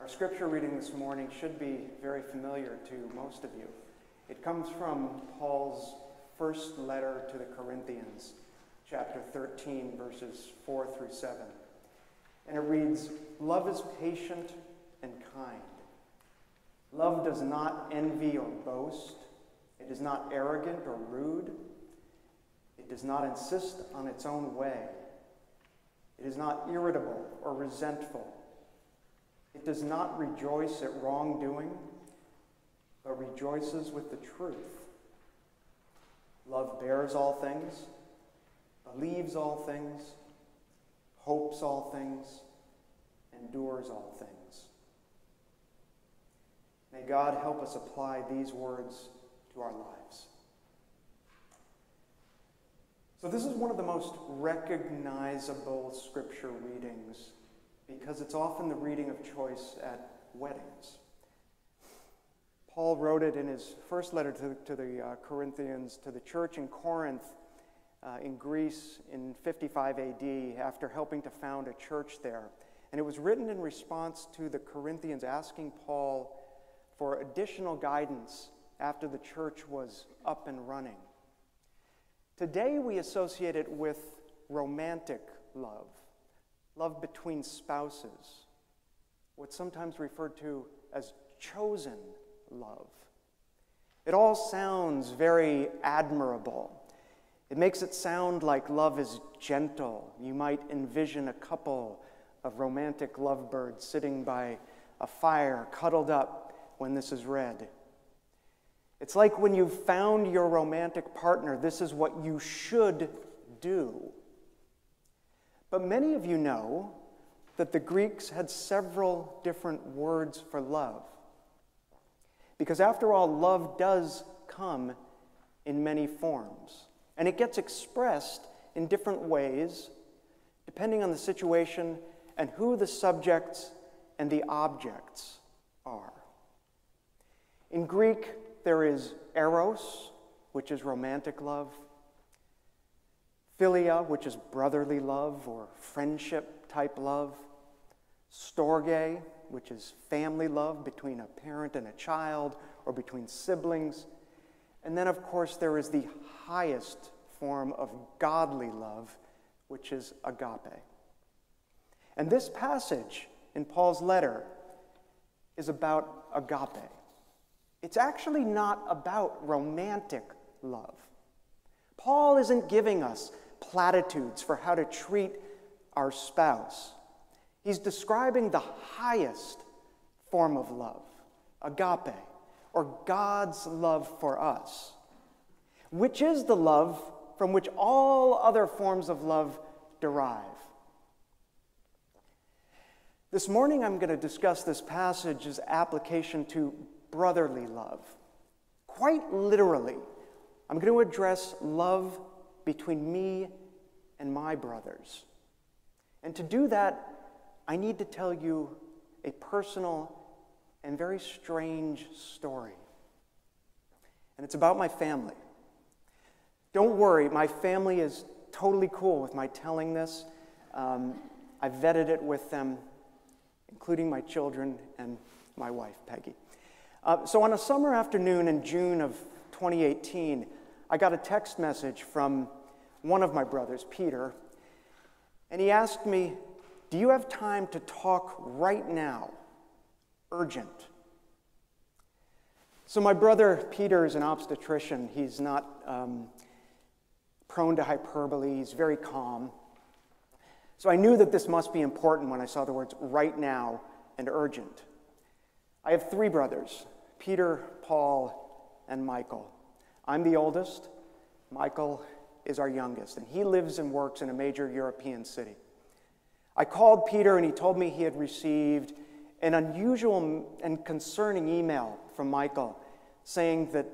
Our scripture reading this morning should be very familiar to most of you. It comes from Paul's first letter to the Corinthians, chapter 13, verses 4 through 7. And it reads Love is patient and kind. Love does not envy or boast, it is not arrogant or rude, it does not insist on its own way, it is not irritable or resentful. It does not rejoice at wrongdoing, but rejoices with the truth. Love bears all things, believes all things, hopes all things, endures all things. May God help us apply these words to our lives. So, this is one of the most recognizable scripture readings because it's often the reading of choice at weddings. Paul wrote it in his first letter to, to the uh, Corinthians, to the church in Corinth uh, in Greece in 55 AD, after helping to found a church there. And it was written in response to the Corinthians asking Paul for additional guidance after the church was up and running. Today, we associate it with romantic love love between spouses, what's sometimes referred to as chosen love. It all sounds very admirable. It makes it sound like love is gentle. You might envision a couple of romantic lovebirds sitting by a fire, cuddled up when this is read. It's like when you've found your romantic partner, this is what you should do. But many of you know that the Greeks had several different words for love. Because after all, love does come in many forms, and it gets expressed in different ways depending on the situation and who the subjects and the objects are. In Greek, there is eros, which is romantic love. Philia, which is brotherly love or friendship type love. Storge, which is family love between a parent and a child or between siblings. And then, of course, there is the highest form of godly love, which is agape. And this passage in Paul's letter is about agape. It's actually not about romantic love. Paul isn't giving us platitudes for how to treat our spouse. He's describing the highest form of love, agape, or God's love for us, which is the love from which all other forms of love derive. This morning, I'm going to discuss this passage's application to brotherly love. Quite literally, I'm going to address love between me and my brothers. And to do that, I need to tell you a personal and very strange story. And it's about my family. Don't worry, my family is totally cool with my telling this. Um, I vetted it with them, including my children and my wife, Peggy. Uh, so, on a summer afternoon in June of 2018, I got a text message from one of my brothers, Peter, and he asked me, Do you have time to talk right now? Urgent. So, my brother Peter is an obstetrician. He's not um, prone to hyperbole, he's very calm. So, I knew that this must be important when I saw the words right now and urgent. I have three brothers Peter, Paul, and Michael. I'm the oldest. Michael is our youngest, and he lives and works in a major European city. I called Peter, and he told me he had received an unusual and concerning email from Michael saying that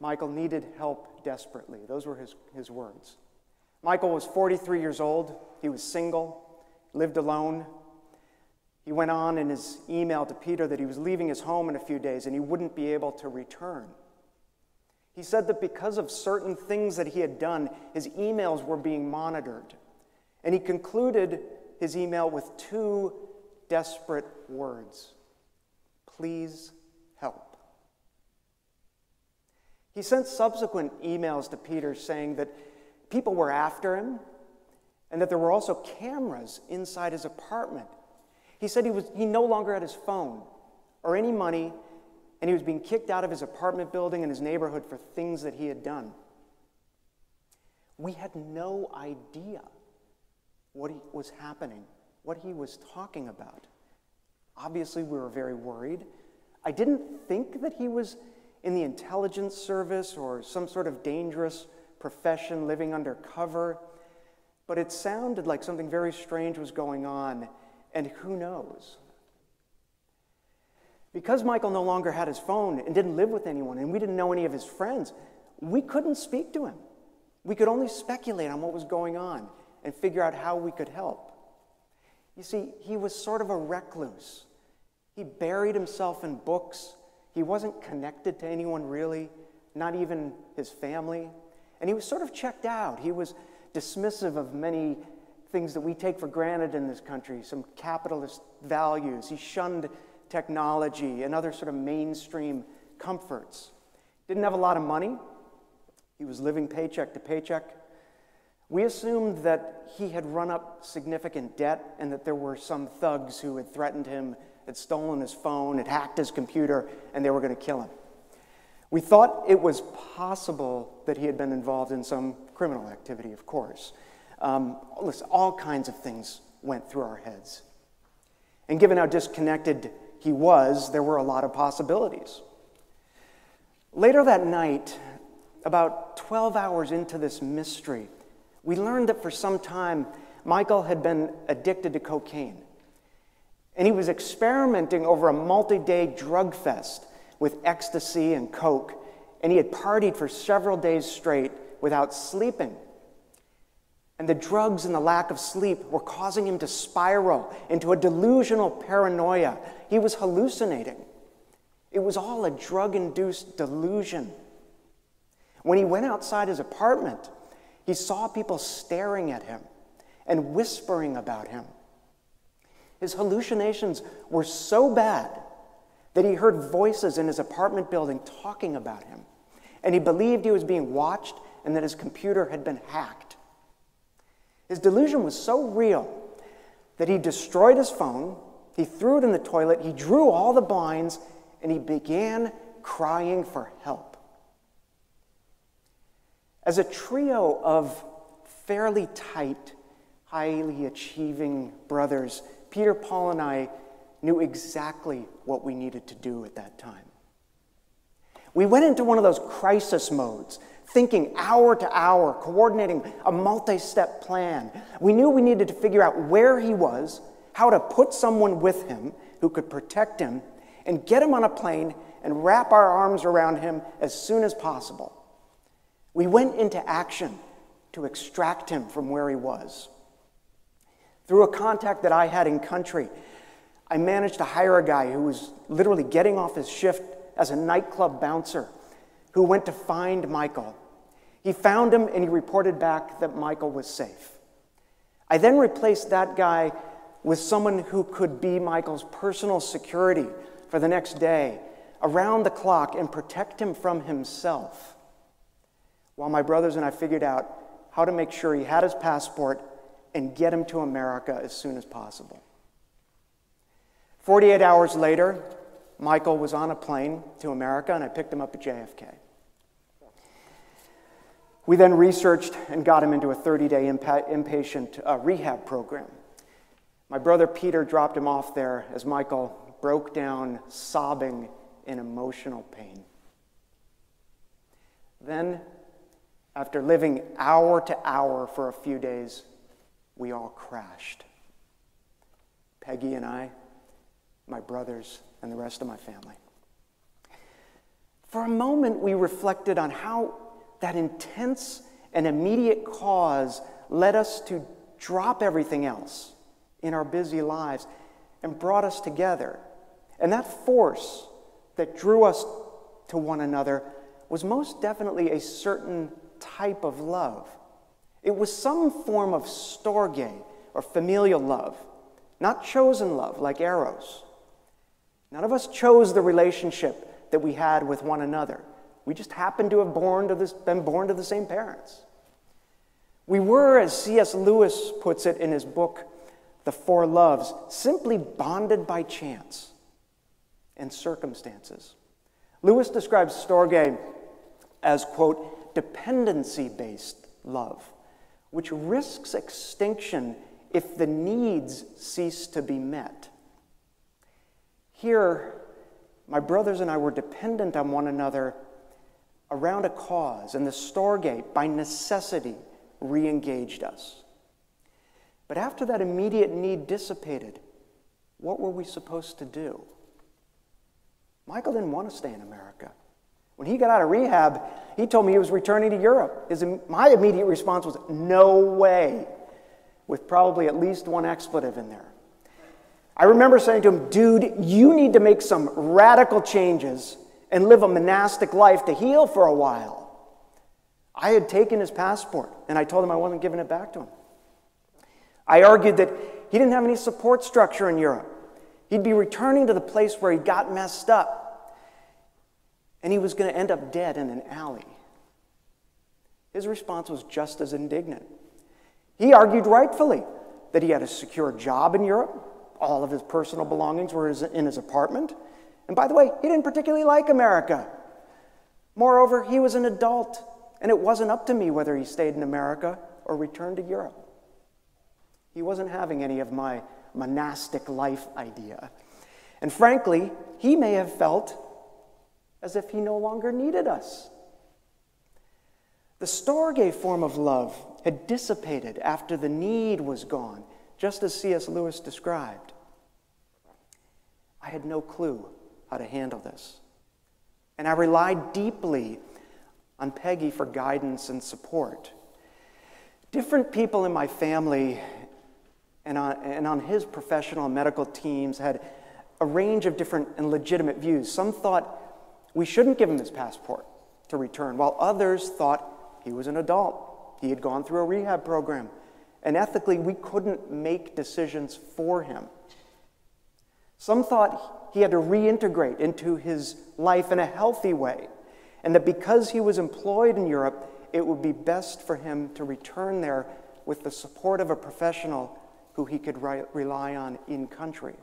Michael needed help desperately. Those were his, his words. Michael was 43 years old, he was single, lived alone. He went on in his email to Peter that he was leaving his home in a few days and he wouldn't be able to return. He said that because of certain things that he had done, his emails were being monitored. And he concluded his email with two desperate words Please help. He sent subsequent emails to Peter saying that people were after him and that there were also cameras inside his apartment. He said he, was, he no longer had his phone or any money, and he was being kicked out of his apartment building and his neighborhood for things that he had done. We had no idea what he, was happening, what he was talking about. Obviously, we were very worried. I didn't think that he was in the intelligence service or some sort of dangerous profession living undercover, but it sounded like something very strange was going on, and who knows? Because Michael no longer had his phone and didn't live with anyone, and we didn't know any of his friends, we couldn't speak to him. We could only speculate on what was going on and figure out how we could help. You see, he was sort of a recluse. He buried himself in books. He wasn't connected to anyone really, not even his family. And he was sort of checked out. He was dismissive of many things that we take for granted in this country, some capitalist values. He shunned technology and other sort of mainstream comforts. Didn't have a lot of money. He was living paycheck to paycheck. We assumed that he had run up significant debt and that there were some thugs who had threatened him, had stolen his phone, had hacked his computer, and they were going to kill him. We thought it was possible that he had been involved in some criminal activity, of course. Um, all kinds of things went through our heads. And given how disconnected he was, there were a lot of possibilities. Later that night, about 12 hours into this mystery, we learned that for some time Michael had been addicted to cocaine. And he was experimenting over a multi day drug fest with ecstasy and coke. And he had partied for several days straight without sleeping. And the drugs and the lack of sleep were causing him to spiral into a delusional paranoia. He was hallucinating. It was all a drug induced delusion. When he went outside his apartment, he saw people staring at him and whispering about him. His hallucinations were so bad that he heard voices in his apartment building talking about him, and he believed he was being watched and that his computer had been hacked. His delusion was so real that he destroyed his phone, he threw it in the toilet, he drew all the blinds, and he began crying for help. As a trio of fairly tight, highly achieving brothers, Peter, Paul, and I knew exactly what we needed to do at that time. We went into one of those crisis modes, thinking hour to hour, coordinating a multi step plan. We knew we needed to figure out where he was, how to put someone with him who could protect him, and get him on a plane and wrap our arms around him as soon as possible. We went into action to extract him from where he was. Through a contact that I had in country, I managed to hire a guy who was literally getting off his shift as a nightclub bouncer who went to find Michael. He found him and he reported back that Michael was safe. I then replaced that guy with someone who could be Michael's personal security for the next day, around the clock, and protect him from himself while my brothers and I figured out how to make sure he had his passport and get him to America as soon as possible. 48 hours later, Michael was on a plane to America, and I picked him up at JFK. We then researched and got him into a 30 day inpatient uh, rehab program. My brother Peter dropped him off there as Michael broke down, sobbing in emotional pain. Then after living hour to hour for a few days, we all crashed. Peggy and I, my brothers, and the rest of my family. For a moment, we reflected on how that intense and immediate cause led us to drop everything else in our busy lives and brought us together. And that force that drew us to one another was most definitely a certain type of love. It was some form of storge or familial love, not chosen love like eros. None of us chose the relationship that we had with one another. We just happened to have born to this, been born to the same parents. We were, as C.S. Lewis puts it in his book, The Four Loves, simply bonded by chance and circumstances. Lewis describes Storge as, quote, dependency based love, which risks extinction if the needs cease to be met. Here, my brothers and I were dependent on one another around a cause, and the Storge, by necessity, re engaged us. But after that immediate need dissipated, what were we supposed to do? Michael didn't want to stay in America. When he got out of rehab, he told me he was returning to Europe. His, my immediate response was, No way, with probably at least one expletive in there. I remember saying to him, Dude, you need to make some radical changes and live a monastic life to heal for a while. I had taken his passport and I told him I wasn't giving it back to him. I argued that he didn't have any support structure in Europe. He'd be returning to the place where he got messed up, and he was going to end up dead in an alley. His response was just as indignant. He argued rightfully that he had a secure job in Europe, all of his personal belongings were in his apartment, and by the way, he didn't particularly like America. Moreover, he was an adult, and it wasn't up to me whether he stayed in America or returned to Europe. He wasn't having any of my monastic life idea. And frankly, he may have felt as if he no longer needed us. The Storge form of love had dissipated after the need was gone, just as C.S. Lewis described. I had no clue how to handle this. And I relied deeply on Peggy for guidance and support. Different people in my family and on, and on his professional medical teams had a range of different and legitimate views. Some thought we shouldn't give him his passport to return, while others thought he was an adult. He had gone through a rehab program, and ethically, we couldn't make decisions for him. Some thought he had to reintegrate into his life in a healthy way, and that because he was employed in Europe, it would be best for him to return there with the support of a professional who he could re- rely on in country.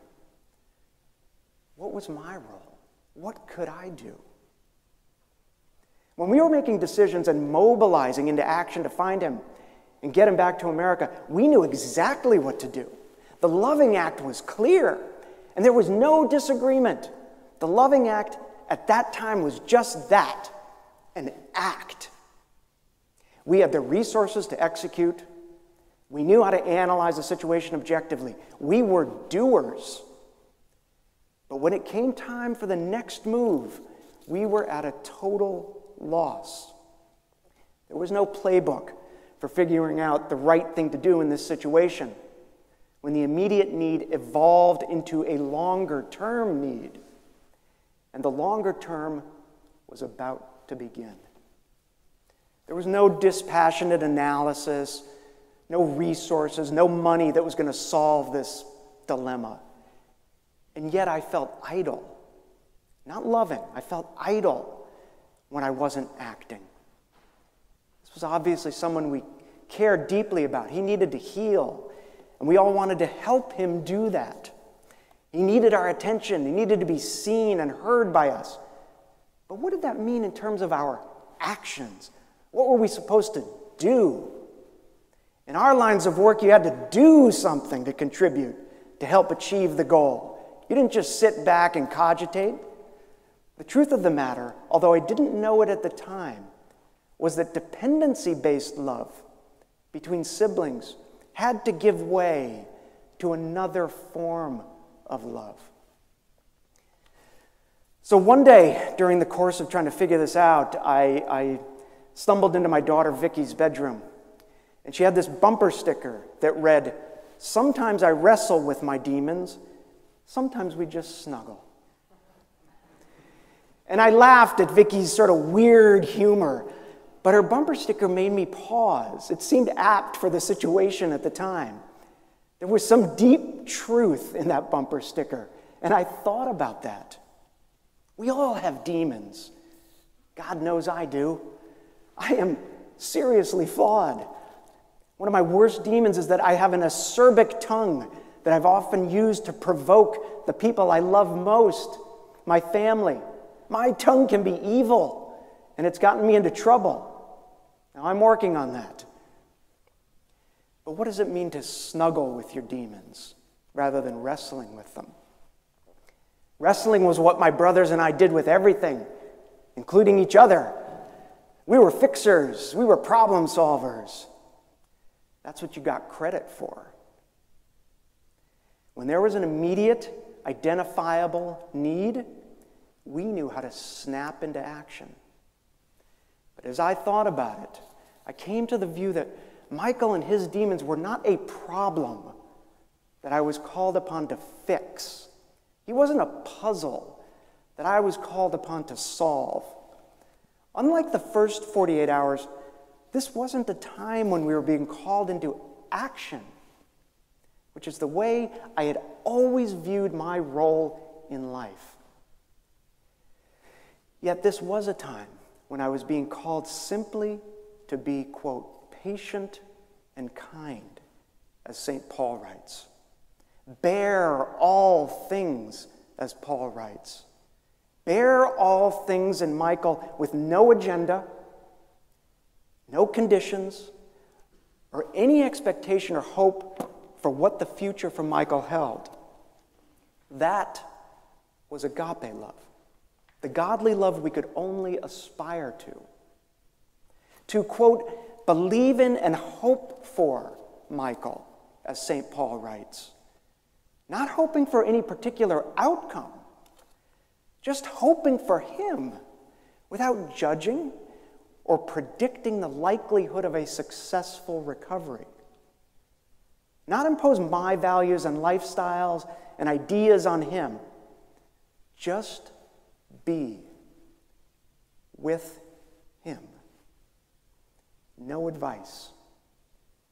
What was my role? What could I do? When we were making decisions and mobilizing into action to find him and get him back to America, we knew exactly what to do. The Loving Act was clear, and there was no disagreement. The Loving Act at that time was just that an act. We had the resources to execute, we knew how to analyze the situation objectively. We were doers. But when it came time for the next move, we were at a total loss. There was no playbook for figuring out the right thing to do in this situation when the immediate need evolved into a longer term need. And the longer term was about to begin. There was no dispassionate analysis no resources, no money that was going to solve this dilemma. And yet I felt idle, not loving. I felt idle when I wasn't acting. This was obviously someone we cared deeply about. He needed to heal, and we all wanted to help him do that. He needed our attention, he needed to be seen and heard by us. But what did that mean in terms of our actions? What were we supposed to do? In our lines of work, you had to do something to contribute to help achieve the goal. You didn't just sit back and cogitate. The truth of the matter, although I didn't know it at the time, was that dependency based love between siblings had to give way to another form of love. So one day, during the course of trying to figure this out, I, I stumbled into my daughter Vicky's bedroom. And she had this bumper sticker that read, Sometimes I wrestle with my demons, sometimes we just snuggle. And I laughed at Vicky's sort of weird humor, but her bumper sticker made me pause. It seemed apt for the situation at the time. There was some deep truth in that bumper sticker, And I thought about that. We all have demons. God knows I do. I am seriously flawed. One of my worst demons is that I have an acerbic tongue that I've often used to provoke the people I love most, my family. My tongue can be evil, and it's gotten me into trouble. Now I'm working on that. But what does it mean to snuggle with your demons rather than wrestling with them? Wrestling was what my brothers and I did with everything, including each other. We were fixers, we were problem solvers. That's what you got credit for. When there was an immediate, identifiable need, we knew how to snap into action. But as I thought about it, I came to the view that Michael and his demons were not a problem that I was called upon to fix. He wasn't a puzzle that I was called upon to solve. Unlike the first 48 hours, this wasn't a time when we were being called into action, which is the way I had always viewed my role in life. Yet this was a time when I was being called simply to be, quote, patient and kind, as St. Paul writes. Bear all things, as Paul writes. Bear all things in Michael with no agenda no conditions, or any expectation or hope for what the future for Michael held. That was agape love, the godly love we could only aspire to. To quote, believe in and hope for Michael, as St. Paul writes. Not hoping for any particular outcome, just hoping for him without judging or predicting the likelihood of a successful recovery. Not impose my values and lifestyles and ideas on him. Just be with him. No advice,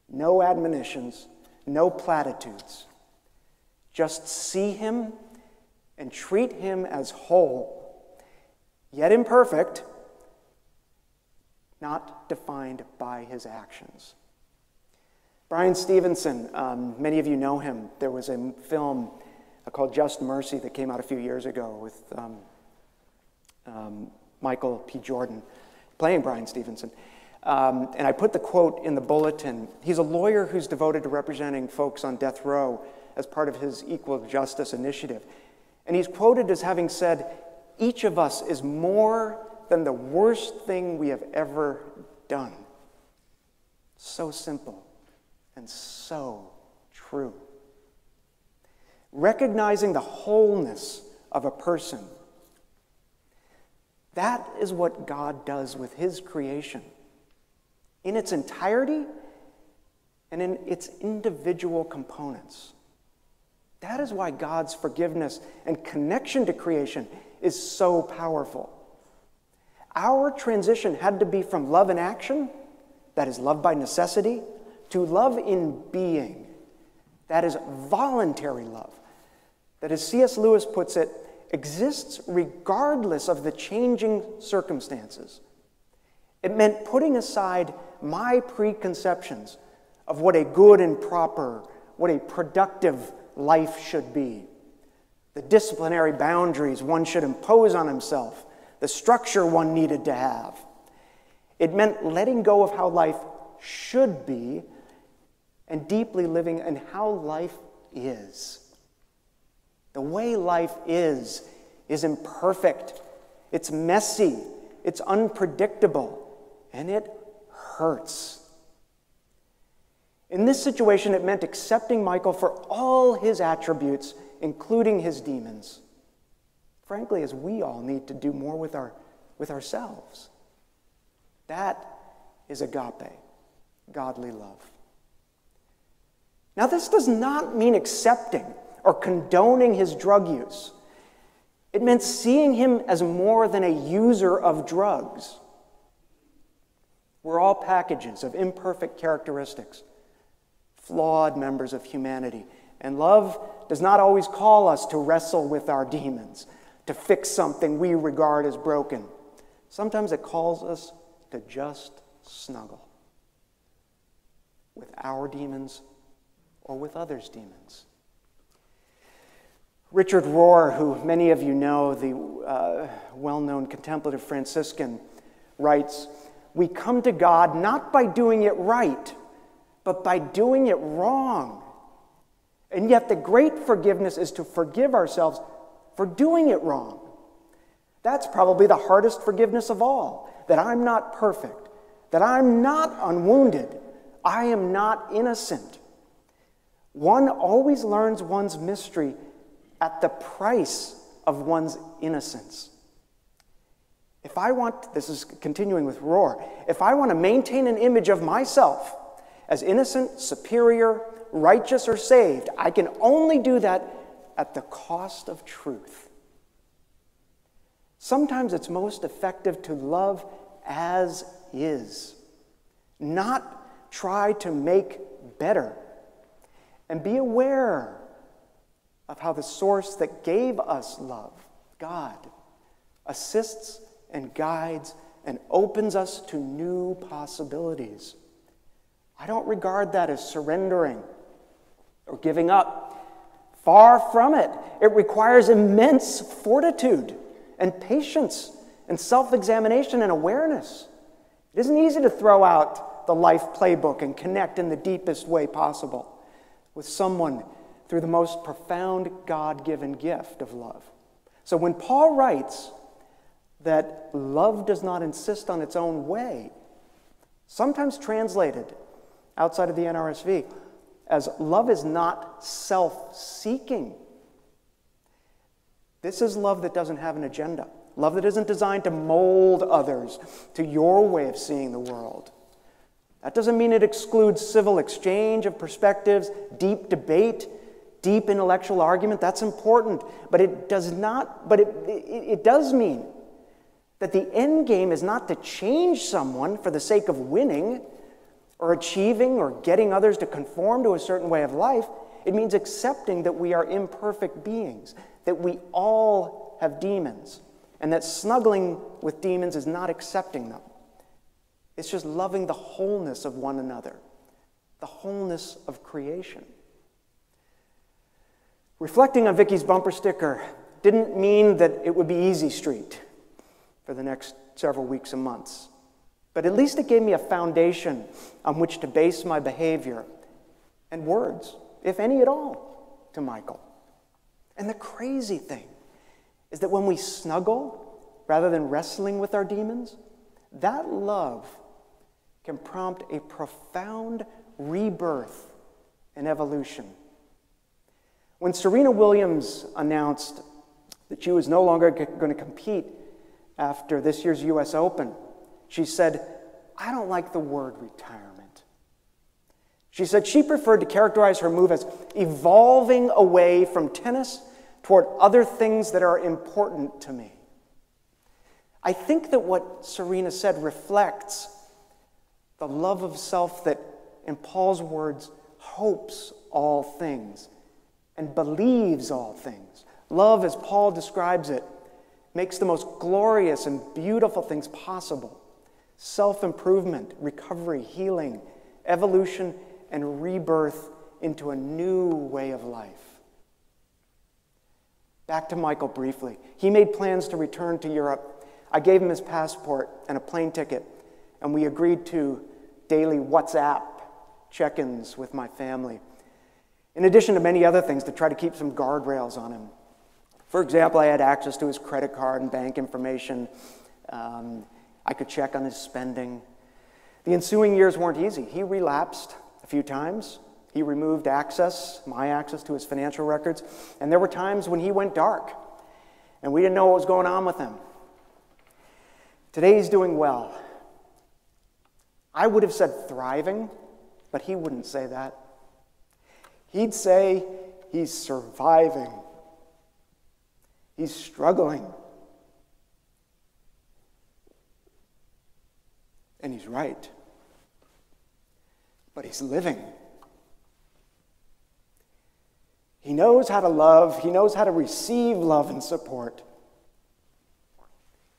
no admonitions, no platitudes. Just see him and treat him as whole, yet imperfect not defined by his actions. Bryan Stevenson, um, many of you know him. There was a film called Just Mercy that came out a few years ago with um, um, Michael B. Jordan playing Bryan Stevenson. Um, and I put the quote in the bulletin. He's a lawyer who's devoted to representing folks on death row as part of his equal justice initiative. And he's quoted as having said, Each of us is more than the worst thing we have ever done. So simple and so true. Recognizing the wholeness of a person. That is what God does with His creation in its entirety and in its individual components. That is why God's forgiveness and connection to creation is so powerful. Our transition had to be from love in action, that is love by necessity, to love in being, that is voluntary love, that, as C.S. Lewis puts it, exists regardless of the changing circumstances. It meant putting aside my preconceptions of what a good and proper, what a productive life should be, the disciplinary boundaries one should impose on himself the structure one needed to have. It meant letting go of how life should be and deeply living in how life is. The way life is is imperfect, it's messy, it's unpredictable, and it hurts. In this situation, it meant accepting Michael for all his attributes, including his demons frankly, as we all need to do more with, our, with ourselves. That is agape, godly love. Now, this does not mean accepting or condoning his drug use. It meant seeing him as more than a user of drugs. We're all packages of imperfect characteristics, flawed members of humanity, And love does not always call us to wrestle with our demons, to fix something we regard as broken. Sometimes it calls us to just snuggle with our demons or with others' demons. Richard Rohr, who many of you know, the uh, well known contemplative Franciscan, writes We come to God not by doing it right, but by doing it wrong. And yet, the great forgiveness is to forgive ourselves for doing it wrong. That's probably the hardest forgiveness of all that I'm not perfect, that I'm not unwounded, I am not innocent. One always learns one's mystery at the price of one's innocence. If I want, this is continuing with Rohr, if I want to maintain an image of myself as innocent, superior, righteous, or saved, I can only do that at the cost of truth. Sometimes it's most effective to love as is, not try to make better. And be aware of how the source that gave us love, God, assists and guides and opens us to new possibilities. I don't regard that as surrendering or giving up. Far from it. It requires immense fortitude and patience and self examination and awareness. It isn't easy to throw out the life playbook and connect in the deepest way possible with someone through the most profound God given gift of love. So when Paul writes that love does not insist on its own way, sometimes translated outside of the NRSV as love is not self seeking. This is love that doesn't have an agenda, love that isn't designed to mold others to your way of seeing the world. That doesn't mean it excludes civil exchange of perspectives, deep debate, deep intellectual argument, that's important. But it does not, but it, it, it does mean that the end game is not to change someone for the sake of winning or achieving or getting others to conform to a certain way of life. It means accepting that we are imperfect beings, that we all have demons, and that snuggling with demons is not accepting them. It's just loving the wholeness of one another, the wholeness of creation. Reflecting on Vicky's bumper sticker didn't mean that it would be easy street for the next several weeks and months. But at least it gave me a foundation on which to base my behavior and words, if any at all, to Michael. And the crazy thing is that when we snuggle rather than wrestling with our demons, that love can prompt a profound rebirth and evolution when Serena Williams announced that she was no longer going to compete after this year's US Open, she said, I don't like the word retirement. She said she preferred to characterize her move as evolving away from tennis toward other things that are important to me. I think that what Serena said reflects the love of self that, in Paul's words, hopes all things and believes all things. Love, as Paul describes it, makes the most glorious and beautiful things possible self improvement, recovery, healing, evolution, and rebirth into a new way of life. Back to Michael briefly. He made plans to return to Europe. I gave him his passport and a plane ticket, and we agreed to daily WhatsApp check ins with my family in addition to many other things to try to keep some guardrails on him. For example, I had access to his credit card and bank information. Um, I could check on his spending. The ensuing years weren't easy. He relapsed a few times. He removed access, my access to his financial records, and there were times when he went dark, and we didn't know what was going on with him. Today he's doing well. I would have said thriving, but he wouldn't say that. He'd say he's surviving, he's struggling. And he's right. But he's living. He knows how to love, he knows how to receive love and support.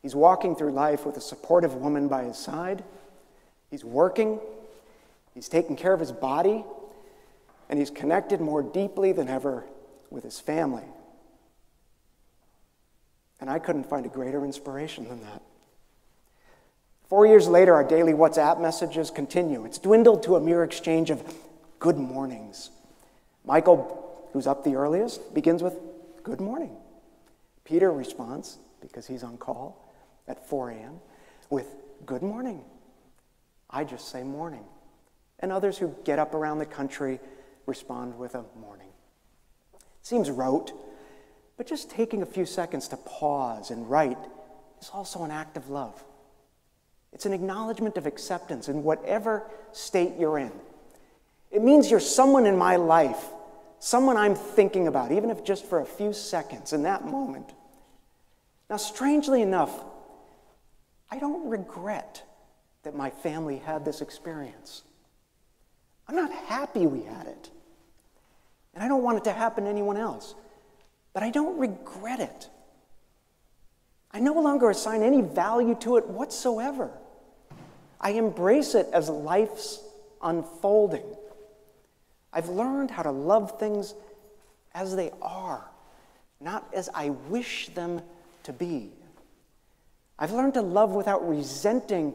He's walking through life with a supportive woman by his side. He's working, he's taking care of his body, and he's connected more deeply than ever with his family. And I couldn't find a greater inspiration than that. Four years later, our daily WhatsApp messages continue. It's dwindled to a mere exchange of good mornings. Michael, who's up the earliest, begins with good morning. Peter responds, because he's on call at 4 a.m., with good morning. I just say morning. And others who get up around the country respond with a morning. It Seems rote, but just taking a few seconds to pause and write is also an act of love. It's an acknowledgement of acceptance in whatever state you're in. It means you're someone in my life, someone I'm thinking about, even if just for a few seconds in that moment. Now, strangely enough, I don't regret that my family had this experience. I'm not happy we had it. And I don't want it to happen to anyone else. But I don't regret it. I no longer assign any value to it whatsoever. I embrace it as life's unfolding. I've learned how to love things as they are, not as I wish them to be. I've learned to love without resenting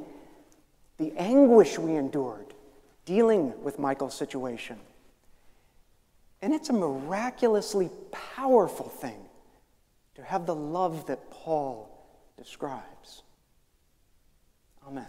the anguish we endured dealing with Michael's situation. And it's a miraculously powerful thing to have the love that Paul describes. Amen.